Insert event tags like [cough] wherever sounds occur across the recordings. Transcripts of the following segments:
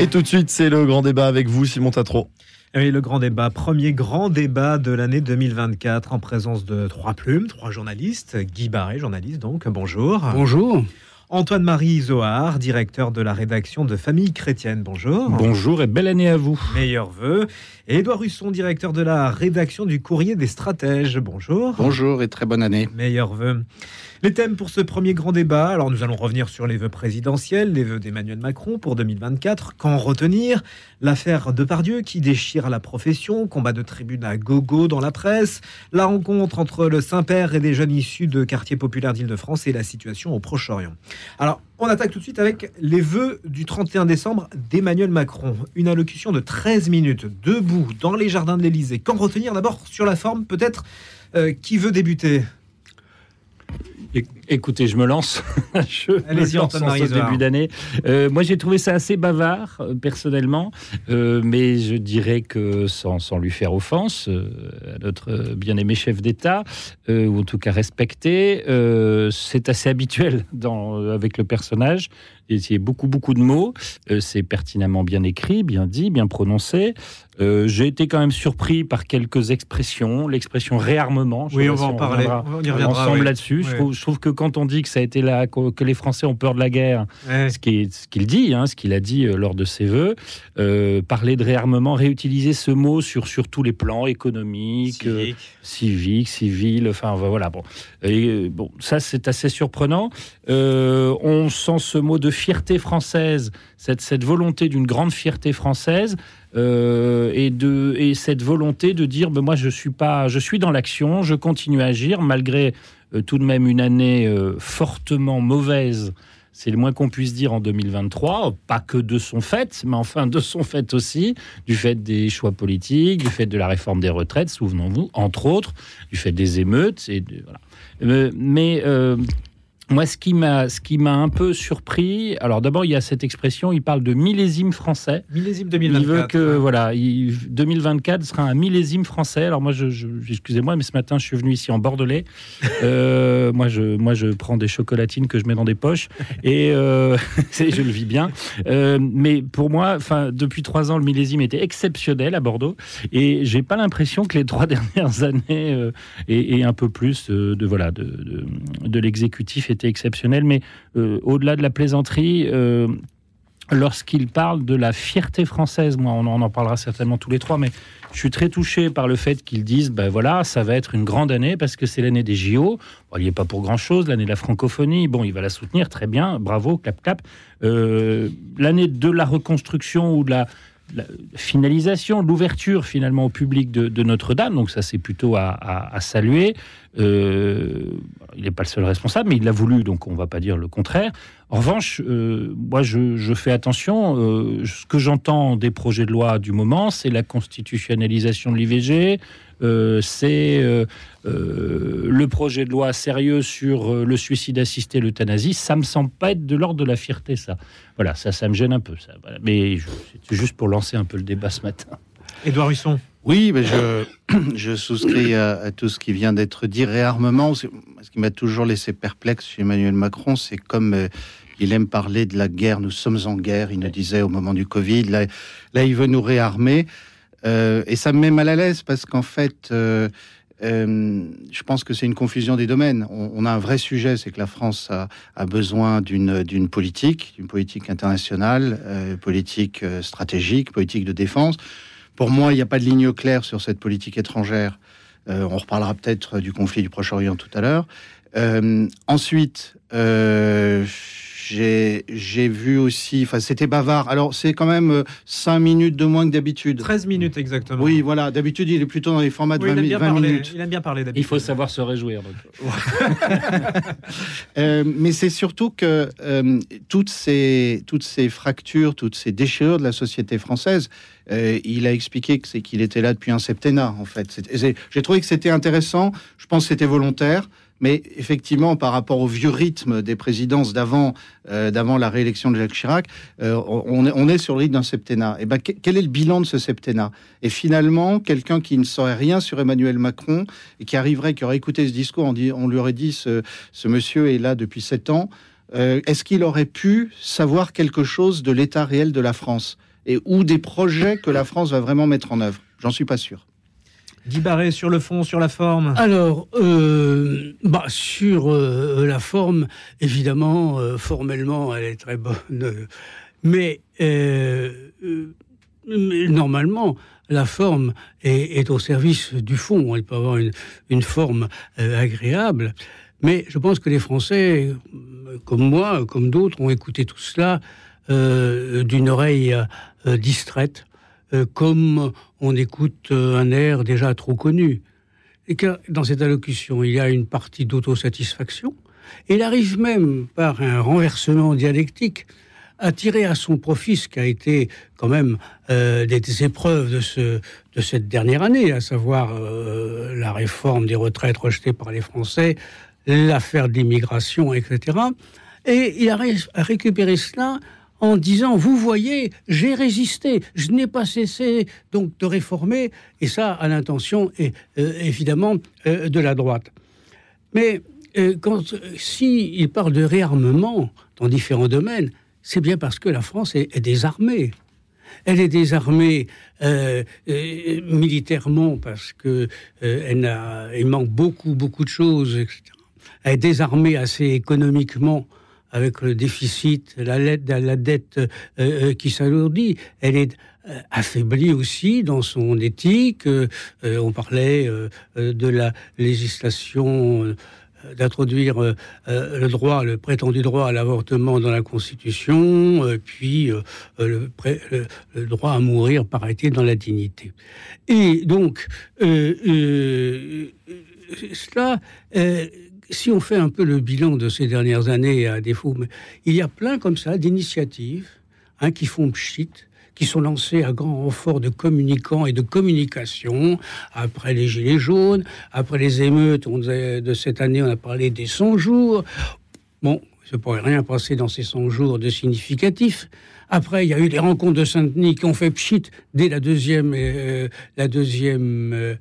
Et tout de suite, c'est le grand débat avec vous, Simon Tatro. Oui, le grand débat, premier grand débat de l'année 2024 en présence de trois plumes, trois journalistes. Guy Barré, journaliste donc, bonjour. Bonjour. Antoine-Marie Zohar, directeur de la rédaction de Famille Chrétienne, bonjour. Bonjour et belle année à vous. Meilleurs vœux. Et Édouard Husson, directeur de la rédaction du Courrier des Stratèges, bonjour. Bonjour et très bonne année. Meilleurs vœux. Les thèmes pour ce premier grand débat, alors nous allons revenir sur les vœux présidentiels, les vœux d'Emmanuel Macron pour 2024. Qu'en retenir? L'affaire de Pardieu qui déchire la profession, combat de tribune à gogo dans la presse, la rencontre entre le Saint-Père et des jeunes issus de quartiers populaires d'Île-de-France et la situation au Proche-Orient. Alors, on attaque tout de suite avec les vœux du 31 décembre d'Emmanuel Macron. Une allocution de 13 minutes, debout, dans les jardins de l'Élysée. Qu'en retenir d'abord sur la forme, peut-être euh, Qui veut débuter? Écoutez, je me lance. [laughs] je me lance en ce début d'année. Euh, moi, j'ai trouvé ça assez bavard, euh, personnellement, euh, mais je dirais que sans, sans lui faire offense à notre bien-aimé chef d'État, ou en tout cas respecté, c'est assez habituel [laughs] dans, avec le personnage. Il y a beaucoup, beaucoup de mots. c'est pertinemment bien écrit, bien dit, bien prononcé. j'ai été quand même surpris par quelques expressions. L'expression réarmement. oui, on va en parler. On y reviendra ensemble là-dessus. Je, trouve, je trouve que quand on dit que ça a été là, que les Français ont peur de la guerre, ce qu'il dit, hein, ce qu'il a dit euh, lors de ses voeux, euh, parler de réarmement, réutiliser ce mot sur, sur tous les plans économiques, civiques, civique, civil, enfin voilà. Bon, et, bon ça c'est assez surprenant. Euh, on sent ce mot de fierté française, cette, cette volonté d'une grande fierté française. et, de, et cette volonté de dire ben moi je suis pas je suis dans l'action je continue à agir malgré euh, tout de même une année euh, fortement mauvaise c'est le moins qu'on puisse dire en 2023, pas que de son fait, mais enfin de son fait aussi, du fait des choix politiques, du fait de la réforme des retraites, souvenons-vous, entre autres, du fait des émeutes. Et voilà. Euh, mais moi, ce qui m'a, ce qui m'a un peu surpris, alors d'abord, il y a cette expression, il parle de millésime français. Millésime 2024. Il veut que, voilà, 2024 sera un millésime français. Alors moi, je, excusez-moi, mais ce matin, je suis venu ici en Bordelais. [laughs] Euh, moi, je, moi, je prends des chocolatines que je mets dans des poches et euh, [laughs] je le vis bien. Euh, mais pour moi, enfin, depuis trois ans, le millésime était exceptionnel à Bordeaux et j'ai pas l'impression que les trois [laughs] dernières années et, un peu plus de, voilà, de, de, de l'exécutif exceptionnel, mais euh, au-delà de la plaisanterie, euh, lorsqu'il parle de la fierté française, moi on, en parlera certainement tous les trois, mais je suis très touché par le fait qu'ils disent, ben voilà, ça va être une grande année parce que c'est l'année des JO. il n'y est pas pour grand-chose, l'année de la francophonie. Bon, il va la soutenir, très bien, bravo, clap, clap. Euh, l'année de la reconstruction ou de la, finalisation, l'ouverture finalement au public de, Notre-Dame. Donc ça, c'est plutôt à, saluer. Euh, il n'est pas le seul responsable, mais il l'a voulu, donc on ne va pas dire le contraire. En revanche, euh, moi, je, fais attention. Euh, ce que j'entends des projets de loi du moment, c'est la constitutionnalisation de l'IVG, c'est le projet de loi sérieux sur le suicide assisté, l'euthanasie. Ça me semble pas être de l'ordre de la fierté, ça. Voilà, ça, ça me gêne un peu. Ça. Mais c'est juste pour lancer un peu le débat ce matin. Édouard Husson. Oui, mais je, [coughs] je souscris à, tout ce qui vient d'être dit. Réarmement, ce qui m'a toujours laissé perplexe chez Emmanuel Macron, c'est comme euh, il aime parler de la guerre, nous sommes en guerre, il nous disait au moment du Covid, là, là il veut nous réarmer. Euh, et ça me met mal à l'aise parce qu'en fait, euh, je pense que c'est une confusion des domaines. On, a un vrai sujet, c'est que la France a, a besoin d'une politique, d'une politique internationale, politique stratégique, politique de défense. Pour moi, il n'y a pas de ligne claire sur cette politique étrangère. Euh, on reparlera peut-être du conflit du Proche-Orient tout à l'heure. Euh, ensuite, euh, j'ai vu aussi, enfin c'était bavard. Alors c'est quand même 5 minutes de moins que d'habitude. 13 minutes exactement. Oui, voilà. D'habitude il est plutôt dans les formats de 20, minutes. Il aime bien parler d'habitude. Il faut savoir se réjouir. [laughs] mais c'est surtout que toutes, ces, toutes ces fractures, toutes ces déchirures de la société française, euh, il a expliqué que c'est qu'il était là depuis un septennat, en fait. J'ai trouvé que c'était intéressant. Je pense que c'était volontaire. Mais effectivement, par rapport au vieux rythme des présidences d'avant, euh, d'avant la réélection de Jacques Chirac, euh, on, est, sur le rythme d'un septennat. Et ben, quel est le bilan de ce septennat? Et finalement, quelqu'un qui ne saurait rien sur Emmanuel Macron et qui arriverait, qui aurait écouté ce discours, on, dit, on lui aurait dit ce, ce monsieur est là depuis sept ans. Est-ce qu'il aurait pu savoir quelque chose de l'état réel de la France? Et ou des projets que la France va vraiment mettre en œuvre? J'en suis pas sûr. Guy Barré, sur le fond, sur la forme Alors, euh, bah, sur euh, la forme, évidemment, euh, formellement, elle est très bonne. Mais, normalement, la forme est, au service du fond. Elle peut avoir une, une forme agréable. Mais je pense que les Français, comme moi, comme d'autres, ont écouté tout cela d'une oreille distraite. Euh, comme on écoute euh, un air déjà trop connu. Et que dans cette allocution, il y a une partie d'autosatisfaction. Il arrive même, par un renversement dialectique, à tirer à son profit ce qui a été quand même euh, des, épreuves de, ce, de cette dernière année, à savoir la réforme des retraites rejetée par les Français, l'affaire d'immigration, etc. Et il arrive à récupérer cela en disant Vous voyez, j'ai résisté, je n'ai pas cessé donc de réformer, et ça à l'intention et euh, évidemment euh, de la droite. Mais euh, quand si parle de réarmement dans différents domaines, c'est bien parce que la France est, désarmée. Elle est désarmée militairement parce que elle a, il manque beaucoup beaucoup de choses, etc. Elle est désarmée assez économiquement avec le déficit, la, dette euh, euh, qui s'alourdit. Elle est euh, affaiblie aussi dans son éthique. on parlait de la législation d'introduire le droit, le prétendu droit à l'avortement dans la Constitution, puis le, le, droit à mourir, paraît-il, dans la dignité. Et donc, cela si on fait un peu le bilan de ces dernières années, à défaut, il y a plein comme ça d'initiatives hein, qui font pchit, qui sont lancées à grand renfort de communicants et de communication. Après les Gilets jaunes, après les émeutes de cette année, on a parlé des 100 jours. Bon, ne pourrait rien passer dans ces 100 jours de significatif. Après, il y a eu les rencontres de Saint-Denis qui ont fait pchit dès la deuxième, euh, euh,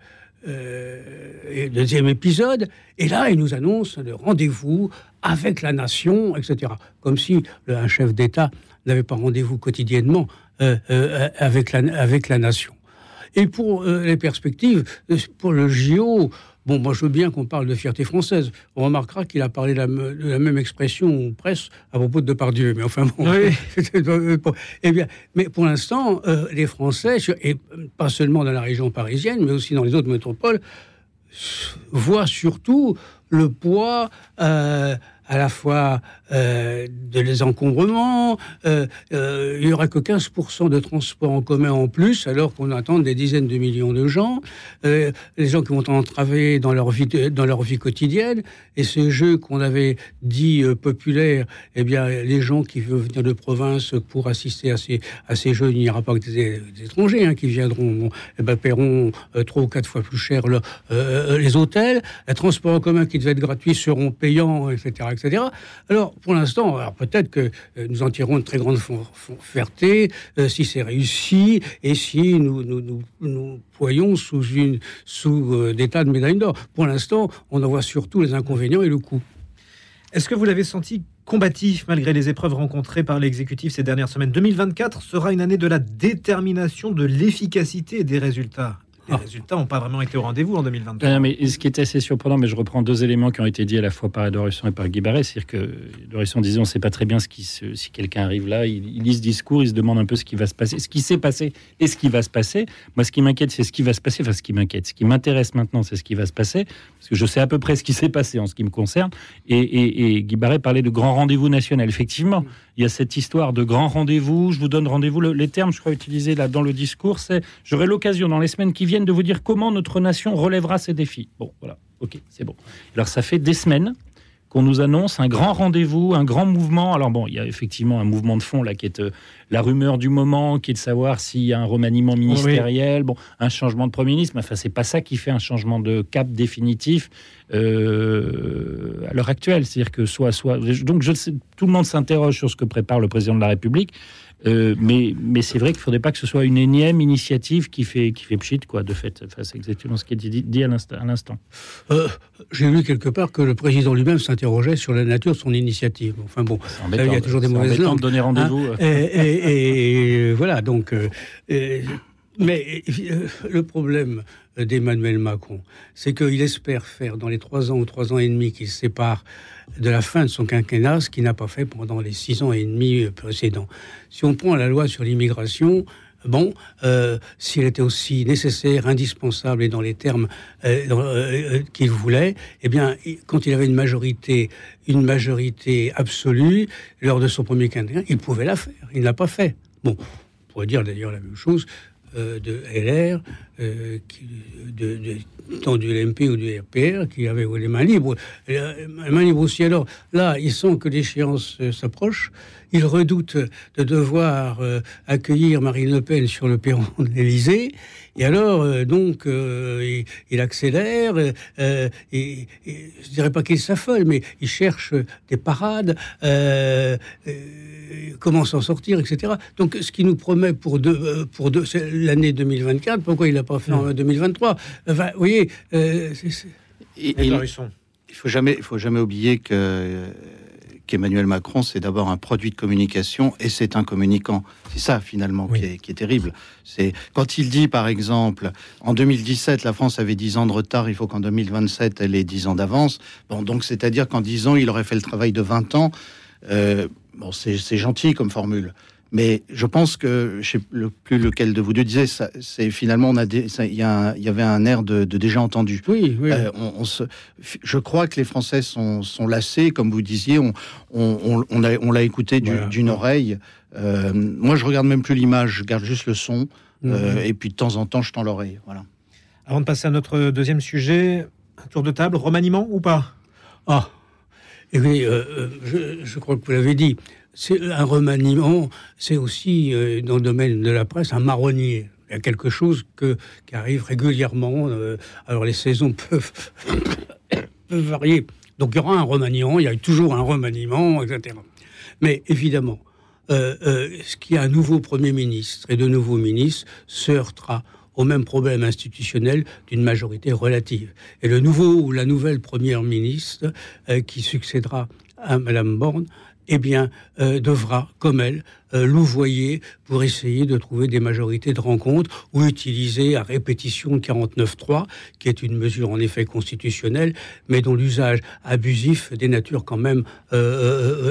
euh, deuxième épisode, et là, il nous annonce le rendez-vous avec la nation, etc. Comme si un chef d'État n'avait pas rendez-vous quotidiennement euh, euh, avec, la, avec la nation. Et pour les perspectives, pour le JO, Bon, moi, je veux bien qu'on parle de fierté française. On remarquera qu'il a parlé de la, même expression presse à propos de Depardieu. Mais enfin, bon. [laughs] eh bien, mais pour l'instant, euh, les Français, et pas seulement dans la région parisienne, mais aussi dans les autres métropoles, voient surtout le poids euh, à la fois euh, de encombrements, euh, euh, il n'y aura que 15% de transport en commun en plus, alors qu'on attend des dizaines de millions de gens, les gens qui vont entraver dans leur vie, dans leur vie quotidienne, et ces jeux qu'on avait dit populaires, eh bien, les gens qui veulent venir de province pour assister à ces, à ces jeux, il n'y aura pas que des, étrangers hein, qui viendront, eh ben, paieront trois ou quatre fois plus cher les hôtels, les transports en commun qui devaient être gratuits seront payants, etc. Alors, pour l'instant, peut-être que euh, nous en tirerons une très grande fierté euh, si c'est réussi et si nous nous, nous, voyons sous, une, sous euh, des tas de médailles d'or. Pour l'instant, on en voit surtout les inconvénients et le coût. Est-ce que vous l'avez senti combatif malgré les épreuves rencontrées par l'exécutif ces dernières semaines? 2024 sera une année de la détermination, de l'efficacité et des résultats les ah. résultats n'ont pas vraiment été au rendez-vous en 2023. Non, mais ce qui est assez surprenant, mais je reprends deux éléments qui ont été dit à la fois par Dorisson et par Guy Barret, c'est-à-dire que Dorisson disait on ne sait pas très bien ce qui si quelqu'un arrive là, il, lit ce discours, il se demande un peu ce qui va se passer, ce qui s'est passé et ce qui va se passer. Moi, ce qui m'inquiète, c'est ce qui va se passer. Enfin, ce qui m'inquiète, ce qui m'intéresse maintenant, c'est ce qui va se passer, parce que je sais à peu près ce qui s'est passé en ce qui me concerne. Et, et Guy Barret parlait de grand rendez-vous national. Effectivement, il y a cette histoire de grand rendez-vous. Je vous donne rendez-vous. les termes, je crois, utilisés là dans le discours, c'est j'aurai l'occasion dans les semaines qui viennent de vous dire comment notre nation relèvera ces défis. Bon, voilà. Ok, c'est bon. Alors, ça fait des semaines qu'on nous annonce un grand rendez-vous, un grand mouvement. Alors bon, il y a effectivement un mouvement de fond là qui est euh, la rumeur du moment, qui est de savoir s'il y a un remaniement ministériel, bon, un changement de premier ministre. Mais enfin, c'est pas ça qui fait un changement de cap définitif euh, à l'heure actuelle. C'est-à-dire que soit, soit. Donc, je sais, tout le monde s'interroge sur ce que prépare le président de la République. Euh, mais mais c'est vrai qu'il ne faudrait pas que ce soit une énième initiative qui fait, qui fait pchit, quoi, de fait. Enfin, c'est exactement ce qui est dit, dit à l'instant. Euh, J'ai lu quelque part que le président lui-même s'interrogeait sur la nature de son initiative. Enfin bon, il y a toujours des mauvaises langues. de donner rendez-vous. Hein et, et, et, voilà, donc. Euh, mais euh, le problème d'Emmanuel Macron, c'est qu'il espère faire dans les trois ans ou trois ans et demi qu'il sépare de la fin de son quinquennat, ce qu'il n'a pas fait pendant les six ans et demi précédents. Si on prend la loi sur l'immigration, bon, euh, s'il était aussi nécessaire, indispensable et dans les termes euh, euh, qu'il voulait, eh bien, quand il avait une majorité, une majorité absolue lors de son premier quinquennat, il pouvait la faire. Il ne l'a pas fait. Bon, on pourrait dire d'ailleurs la même chose euh, de LR, euh, qui, de, de, tant du LMP ou du RPR, qui avaient les mains libres. Les mains libres aussi. Alors là, ils sentent que l'échéance euh, s'approche. Ils redoutent de devoir euh, accueillir Marine Le Pen sur le perron de l'Élysée. Et alors, euh, donc, il, il, accélère. et, je dirais pas qu'il s'affole, mais il cherche des parades comment s'en sortir, etc. Donc, ce qui nous promet pour, pour l'année 2024, pourquoi il n'a pas fait en 2023 enfin, Vous voyez, euh, c est, c est... il, faut jamais, il faut jamais oublier que qu'Emmanuel Macron, c'est d'abord un produit de communication et c'est un communicant. C'est ça finalement oui. qui, est, qui, est, terrible. C'est quand il dit, par exemple, en 2017, la France avait 10 ans de retard, il faut qu'en 2027, elle ait 10 ans d'avance. Bon, donc c'est-à-dire qu'en 10 ans, il aurait fait le travail de 20 ans. Euh, bon, c'est gentil comme formule. Mais je pense que je sais plus lequel de vous deux disait, c'est finalement il y, y, avait un air de, de déjà entendu. Oui, oui. Euh, on, on se, je crois que les Français sont, sont lassés, comme vous disiez, on, on, on l'a écouté d'une voilà. oreille. Euh, moi, je regarde même plus l'image, je garde juste le son, mmh. euh, et puis de temps en temps, je tends l'oreille. Voilà. Avant de passer à notre deuxième sujet, un tour de table, remaniement ou pas? Ah, et oui, je, je, crois que vous l'avez dit c'est un remaniement, c'est aussi euh, dans le domaine de la presse un marronnier. Il y a quelque chose qui arrive régulièrement. Euh, alors les saisons [coughs] peuvent, varier. Donc il y aura un remaniement, il y a toujours un remaniement, etc. Mais évidemment, euh, ce qui a un nouveau Premier ministre et de nouveaux ministres se heurtera au même problème institutionnel d'une majorité relative. Et le nouveau ou la nouvelle Première ministre qui succédera à Madame Borne eh bien, euh, devra, comme elle, euh, louvoyer pour essayer de trouver des majorités de rencontre ou utiliser à répétition 49.3, qui est une mesure en effet constitutionnelle, mais dont l'usage abusif dénature quand même euh,